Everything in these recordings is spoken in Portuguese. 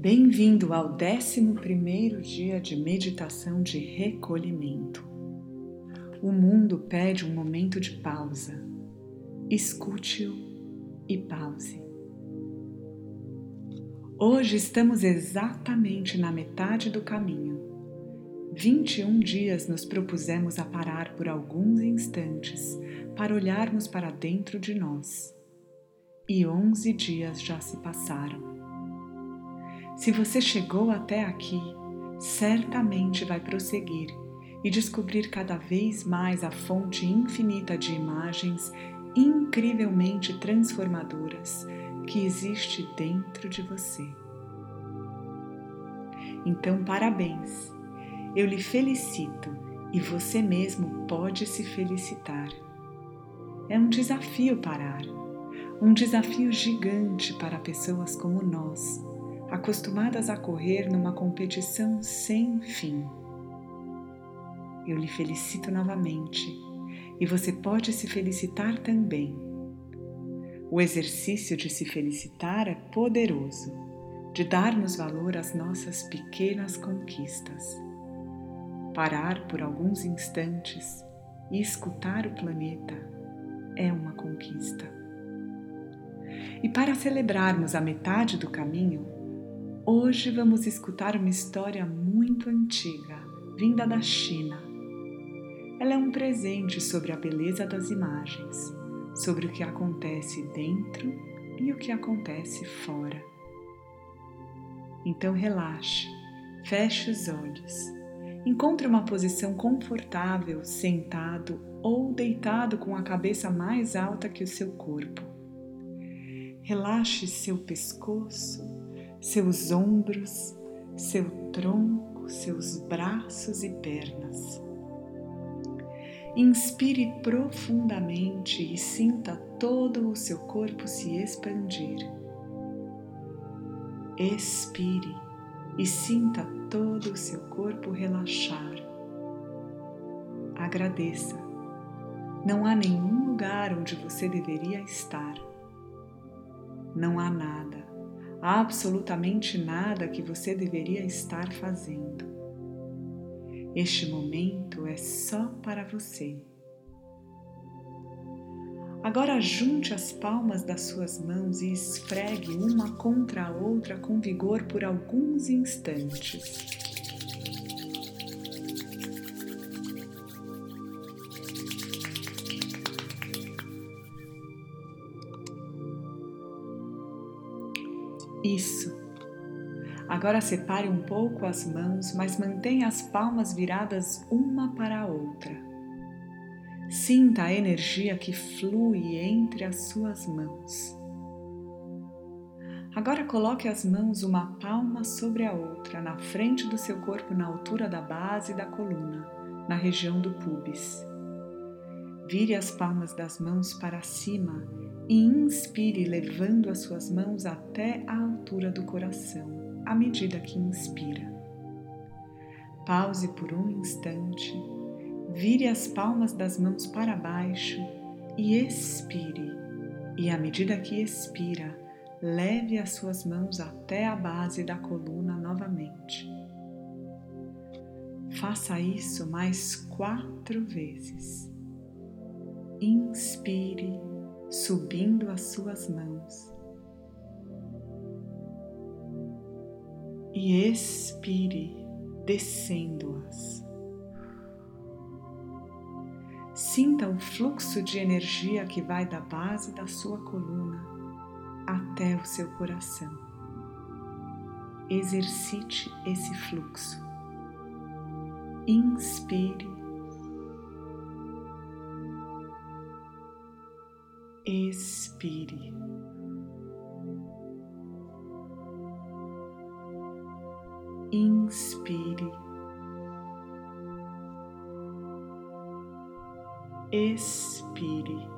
Bem-vindo ao 11 dia de meditação de recolhimento. O mundo pede um momento de pausa. Escute-o e pause. Hoje estamos exatamente na metade do caminho. 21 dias nos propusemos a parar por alguns instantes para olharmos para dentro de nós. E 11 dias já se passaram. Se você chegou até aqui, certamente vai prosseguir e descobrir cada vez mais a fonte infinita de imagens incrivelmente transformadoras que existe dentro de você. Então, parabéns! Eu lhe felicito e você mesmo pode se felicitar. É um desafio parar, um desafio gigante para pessoas como nós acostumadas a correr numa competição sem fim. Eu lhe felicito novamente e você pode se felicitar também. O exercício de se felicitar é poderoso, de darmos valor às nossas pequenas conquistas. Parar por alguns instantes e escutar o planeta é uma conquista. E para celebrarmos a metade do caminho, Hoje vamos escutar uma história muito antiga, vinda da China. Ela é um presente sobre a beleza das imagens, sobre o que acontece dentro e o que acontece fora. Então relaxe, feche os olhos, encontre uma posição confortável, sentado ou deitado com a cabeça mais alta que o seu corpo. Relaxe seu pescoço, seus ombros, seu tronco, seus braços e pernas. Inspire profundamente e sinta todo o seu corpo se expandir. Expire e sinta todo o seu corpo relaxar. Agradeça. Não há nenhum lugar onde você deveria estar. Não há nada absolutamente nada que você deveria estar fazendo. Este momento é só para você. Agora junte as palmas das suas mãos e esfregue uma contra a outra com vigor por alguns instantes. Isso. Agora separe um pouco as mãos, mas mantenha as palmas viradas uma para a outra. Sinta a energia que flui entre as suas mãos. Agora coloque as mãos uma palma sobre a outra, na frente do seu corpo, na altura da base da coluna, na região do pubis. Vire as palmas das mãos para cima e inspire levando as suas mãos até a altura do coração, à medida que inspira. Pause por um instante, vire as palmas das mãos para baixo e expire. E à medida que expira, leve as suas mãos até a base da coluna novamente. Faça isso mais quatro vezes. Inspire subindo as suas mãos. E expire, descendo-as. Sinta o fluxo de energia que vai da base da sua coluna até o seu coração. Exercite esse fluxo. Inspire expire. Inspire, expire,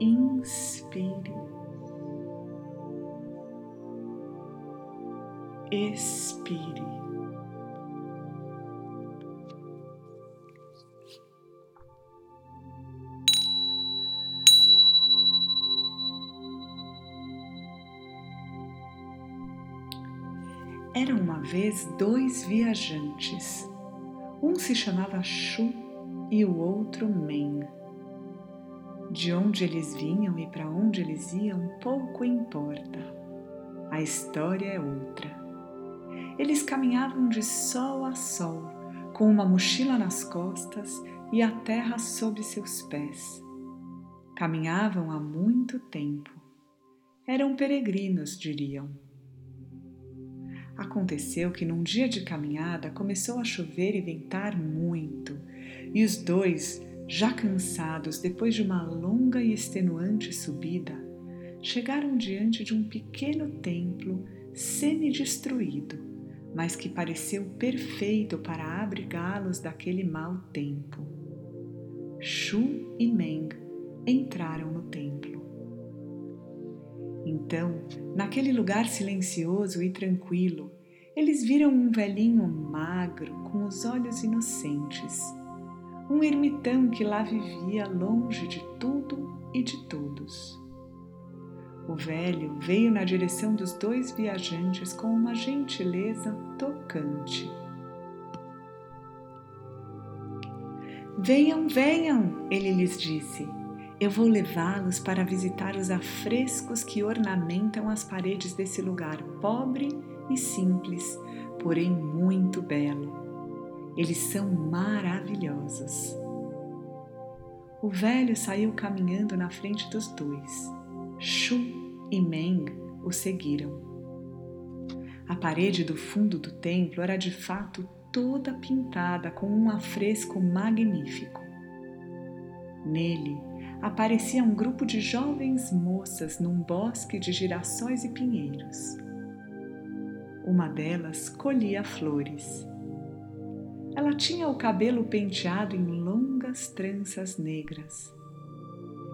inspire, expire. Eram uma vez dois viajantes. Um se chamava Shu e o outro Meng. De onde eles vinham e para onde eles iam pouco importa. A história é outra. Eles caminhavam de sol a sol, com uma mochila nas costas e a terra sob seus pés. Caminhavam há muito tempo. Eram peregrinos, diriam. Aconteceu que num dia de caminhada começou a chover e ventar muito, e os dois, já cansados depois de uma longa e extenuante subida, chegaram diante de um pequeno templo semi-destruído, mas que pareceu perfeito para abrigá-los daquele mau tempo. Shu e Meng entraram no templo. Então, naquele lugar silencioso e tranquilo, eles viram um velhinho magro com os olhos inocentes, um ermitão que lá vivia longe de tudo e de todos. O velho veio na direção dos dois viajantes com uma gentileza tocante. Venham, venham, ele lhes disse. Eu vou levá-los para visitar os afrescos que ornamentam as paredes desse lugar pobre e simples, porém muito belo. Eles são maravilhosos. O velho saiu caminhando na frente dos dois. Shu e Meng o seguiram. A parede do fundo do templo era de fato toda pintada com um afresco magnífico. Nele aparecia um grupo de jovens moças num bosque de girassóis e pinheiros. Uma delas colhia flores. Ela tinha o cabelo penteado em longas tranças negras.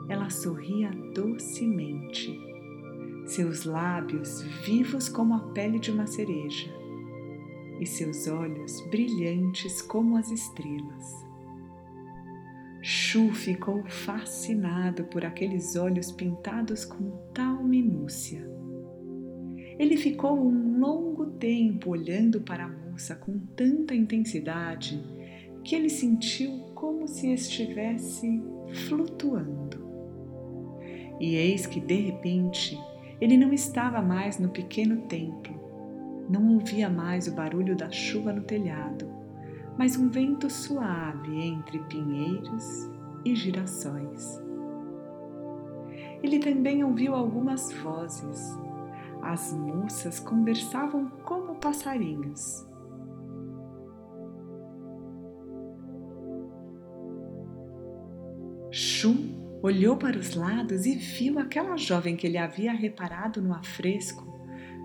Ela sorria docemente, seus lábios vivos como a pele de uma cereja e seus olhos brilhantes como as estrelas. Chu ficou fascinado por aqueles olhos pintados com tal minúcia. Ele ficou um longo tempo olhando para a moça com tanta intensidade que ele sentiu como se estivesse flutuando. E eis que, de repente, ele não estava mais no pequeno templo, não ouvia mais o barulho da chuva no telhado mas um vento suave entre pinheiros e girassóis. Ele também ouviu algumas vozes. As moças conversavam como passarinhos. Chu olhou para os lados e viu aquela jovem que ele havia reparado no afresco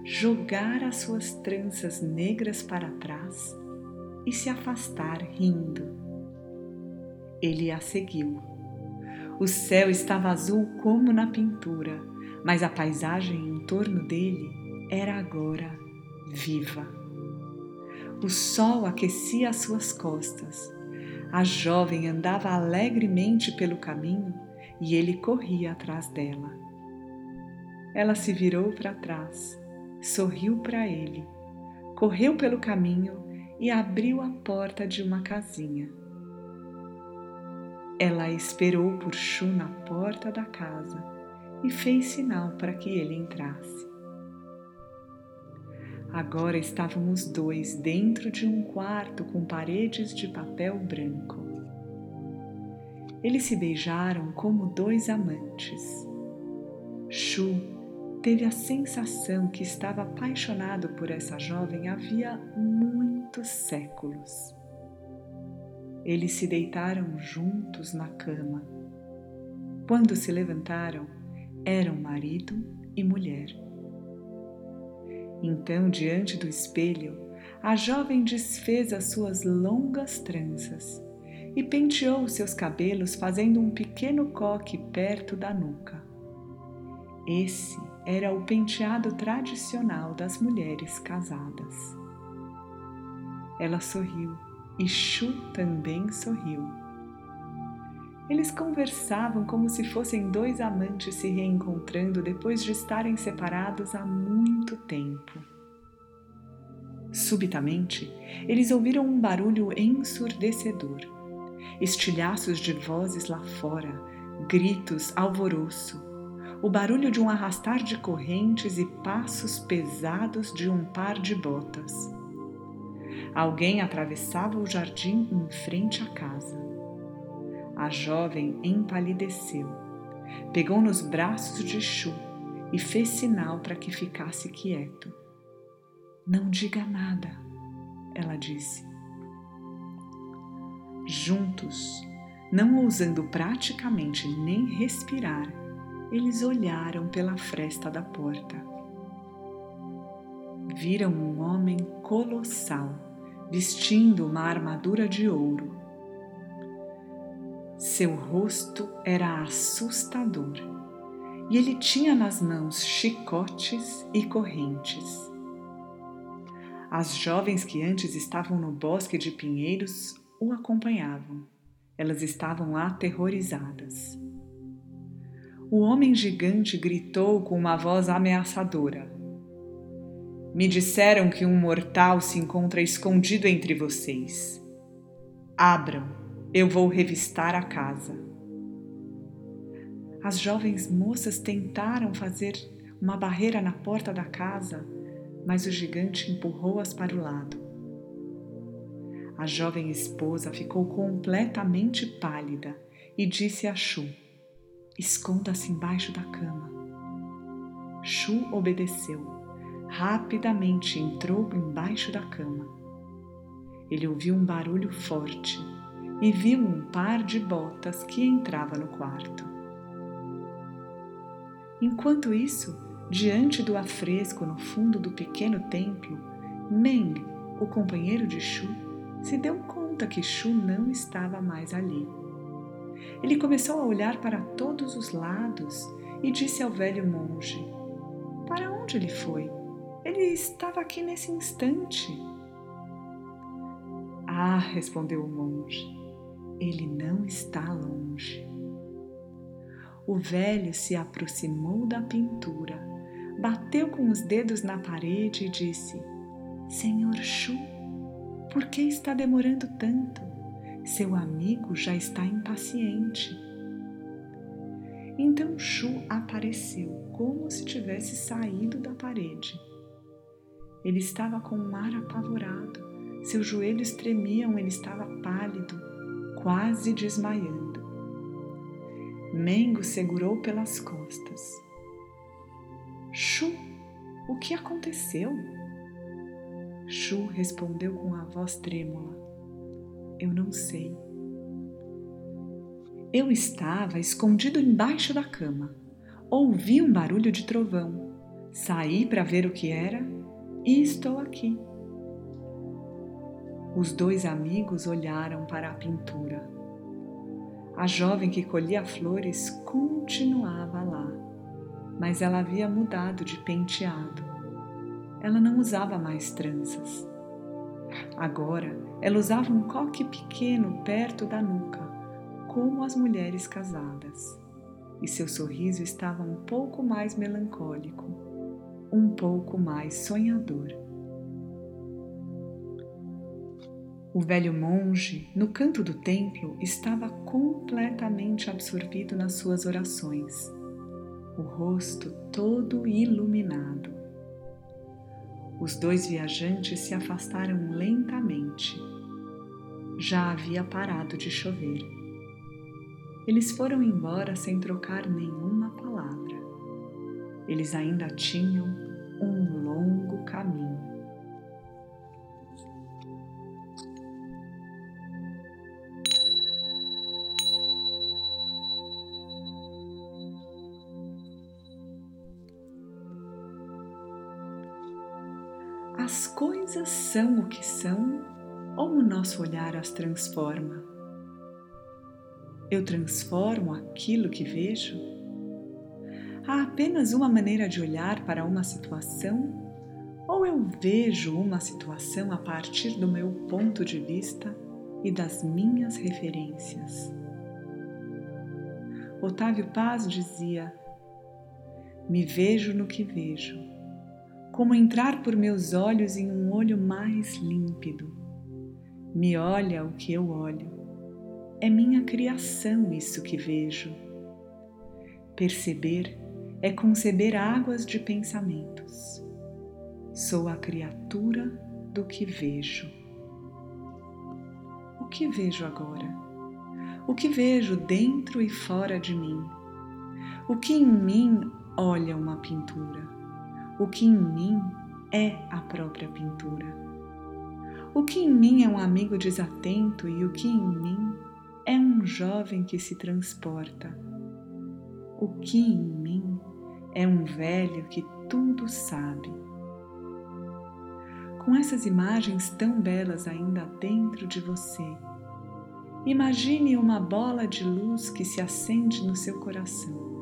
jogar as suas tranças negras para trás e se afastar rindo. Ele a seguiu. O céu estava azul como na pintura, mas a paisagem em torno dele era agora viva. O sol aquecia as suas costas. A jovem andava alegremente pelo caminho e ele corria atrás dela. Ela se virou para trás, sorriu para ele, correu pelo caminho e abriu a porta de uma casinha. Ela esperou por Chu na porta da casa e fez sinal para que ele entrasse. Agora estavam os dois dentro de um quarto com paredes de papel branco. Eles se beijaram como dois amantes. Chu teve a sensação que estava apaixonado por essa jovem havia muitos séculos. Eles se deitaram juntos na cama. Quando se levantaram, eram marido e mulher. Então, diante do espelho, a jovem desfez as suas longas tranças e penteou seus cabelos fazendo um pequeno coque perto da nuca. Esse era o penteado tradicional das mulheres casadas. Ela sorriu e Chu também sorriu. Eles conversavam como se fossem dois amantes se reencontrando depois de estarem separados há muito tempo. Subitamente, eles ouviram um barulho ensurdecedor. Estilhaços de vozes lá fora, gritos, alvoroço, o barulho de um arrastar de correntes e passos pesados de um par de botas. Alguém atravessava o jardim em frente à casa. A jovem empalideceu, pegou nos braços de Chu e fez sinal para que ficasse quieto. Não diga nada, ela disse. Juntos, não ousando praticamente nem respirar, eles olharam pela fresta da porta. Viram um homem colossal, vestindo uma armadura de ouro. Seu rosto era assustador e ele tinha nas mãos chicotes e correntes. As jovens que antes estavam no bosque de pinheiros o acompanhavam. Elas estavam aterrorizadas. O homem gigante gritou com uma voz ameaçadora: Me disseram que um mortal se encontra escondido entre vocês. Abram, eu vou revistar a casa. As jovens moças tentaram fazer uma barreira na porta da casa, mas o gigante empurrou-as para o lado. A jovem esposa ficou completamente pálida e disse a Chu: Esconda-se embaixo da cama. Chu obedeceu. Rapidamente entrou embaixo da cama. Ele ouviu um barulho forte e viu um par de botas que entrava no quarto. Enquanto isso, diante do afresco no fundo do pequeno templo, Meng, o companheiro de Chu, se deu conta que Chu não estava mais ali. Ele começou a olhar para todos os lados e disse ao velho monge: Para onde ele foi? Ele estava aqui nesse instante. Ah, respondeu o monge, ele não está longe. O velho se aproximou da pintura, bateu com os dedos na parede e disse: Senhor Chu, por que está demorando tanto? Seu amigo já está impaciente. Então Chu apareceu como se tivesse saído da parede. Ele estava com um ar apavorado, seus joelhos tremiam, ele estava pálido, quase desmaiando. Mengo segurou pelas costas. Chu, o que aconteceu? Chu respondeu com a voz trêmula: Eu não sei. Eu estava escondido embaixo da cama. Ouvi um barulho de trovão. Saí para ver o que era e estou aqui. Os dois amigos olharam para a pintura. A jovem que colhia flores continuava lá, mas ela havia mudado de penteado ela não usava mais tranças. Agora ela usava um coque pequeno perto da nuca, como as mulheres casadas, e seu sorriso estava um pouco mais melancólico, um pouco mais sonhador. O velho monge, no canto do templo, estava completamente absorvido nas suas orações, o rosto todo iluminado. Os dois viajantes se afastaram lentamente. Já havia parado de chover. Eles foram embora sem trocar nenhuma palavra. Eles ainda tinham um longo caminho. As coisas são o que são ou o nosso olhar as transforma? Eu transformo aquilo que vejo? Há apenas uma maneira de olhar para uma situação ou eu vejo uma situação a partir do meu ponto de vista e das minhas referências? Otávio Paz dizia: Me vejo no que vejo como entrar por meus olhos em um olho mais límpido. Me olha o que eu olho. É minha criação isso que vejo. Perceber é conceber águas de pensamentos. Sou a criatura do que vejo. O que vejo agora? O que vejo dentro e fora de mim? O que em mim olha uma pintura? O que em mim é a própria pintura? O que em mim é um amigo desatento e o que em mim é um jovem que se transporta? O que em mim é um velho que tudo sabe? Com essas imagens tão belas ainda dentro de você, imagine uma bola de luz que se acende no seu coração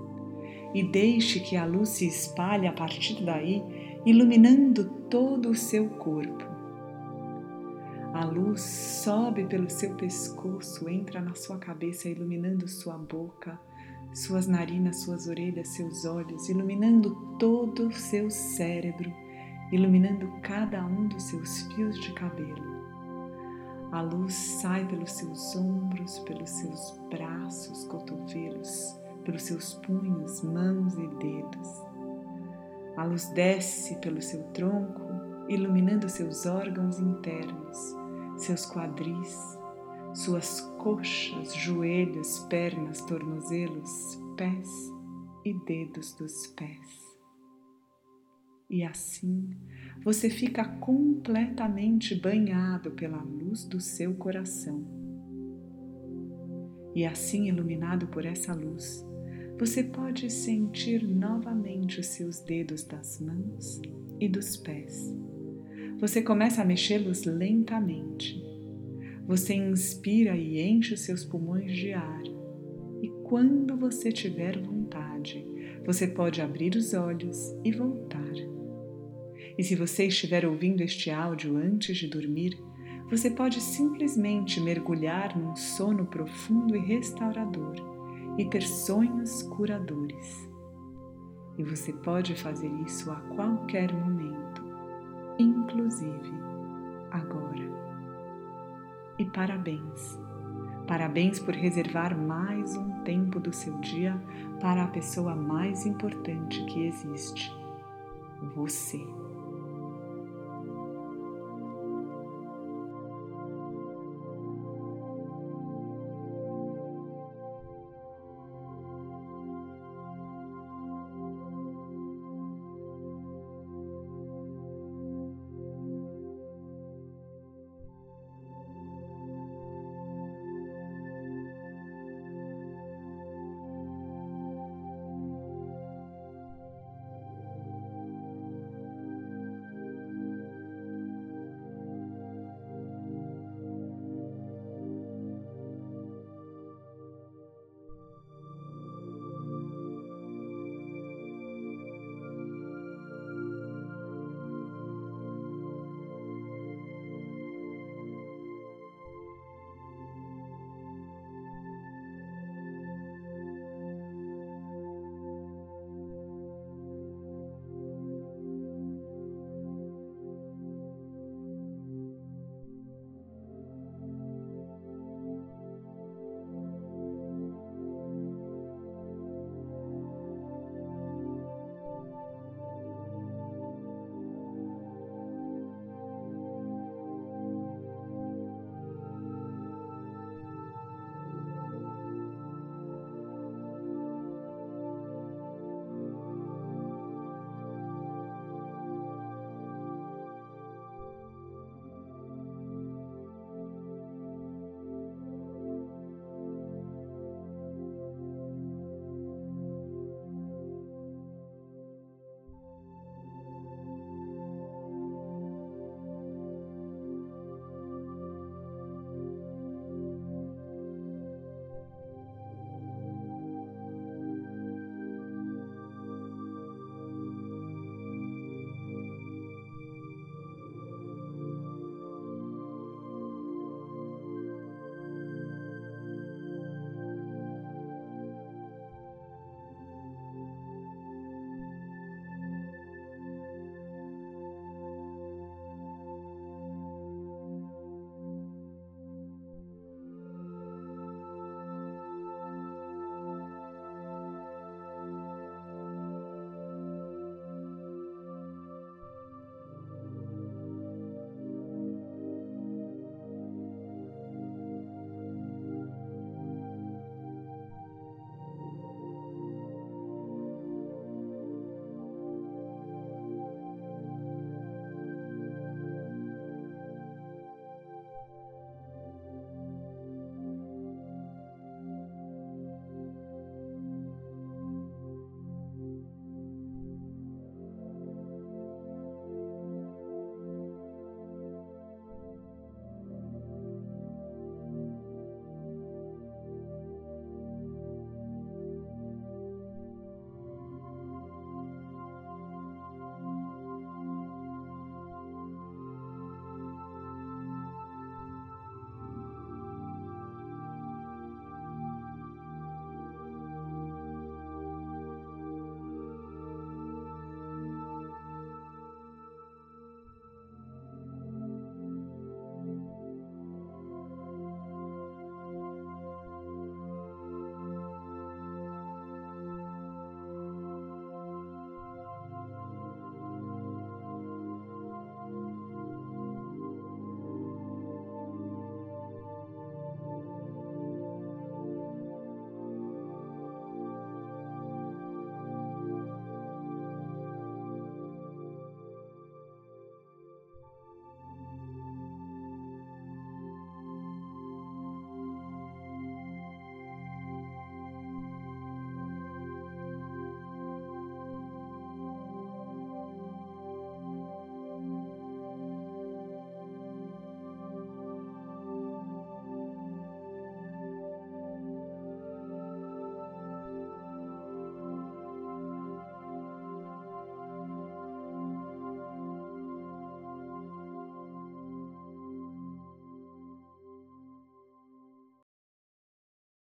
e deixe que a luz se espalhe a partir daí, iluminando todo o seu corpo. A luz sobe pelo seu pescoço, entra na sua cabeça, iluminando sua boca, suas narinas, suas orelhas, seus olhos, iluminando todo o seu cérebro, iluminando cada um dos seus fios de cabelo. A luz sai pelos seus ombros, pelos seus braços, cotovelos, pelos seus punhos, mãos e dedos. A luz desce pelo seu tronco, iluminando seus órgãos internos, seus quadris, suas coxas, joelhos, pernas, tornozelos, pés e dedos dos pés. E assim você fica completamente banhado pela luz do seu coração. E assim, iluminado por essa luz, você pode sentir novamente os seus dedos das mãos e dos pés. Você começa a mexê-los lentamente. Você inspira e enche os seus pulmões de ar. E quando você tiver vontade, você pode abrir os olhos e voltar. E se você estiver ouvindo este áudio antes de dormir, você pode simplesmente mergulhar num sono profundo e restaurador e ter sonhos curadores. E você pode fazer isso a qualquer momento, inclusive agora. E parabéns! Parabéns por reservar mais um tempo do seu dia para a pessoa mais importante que existe: você.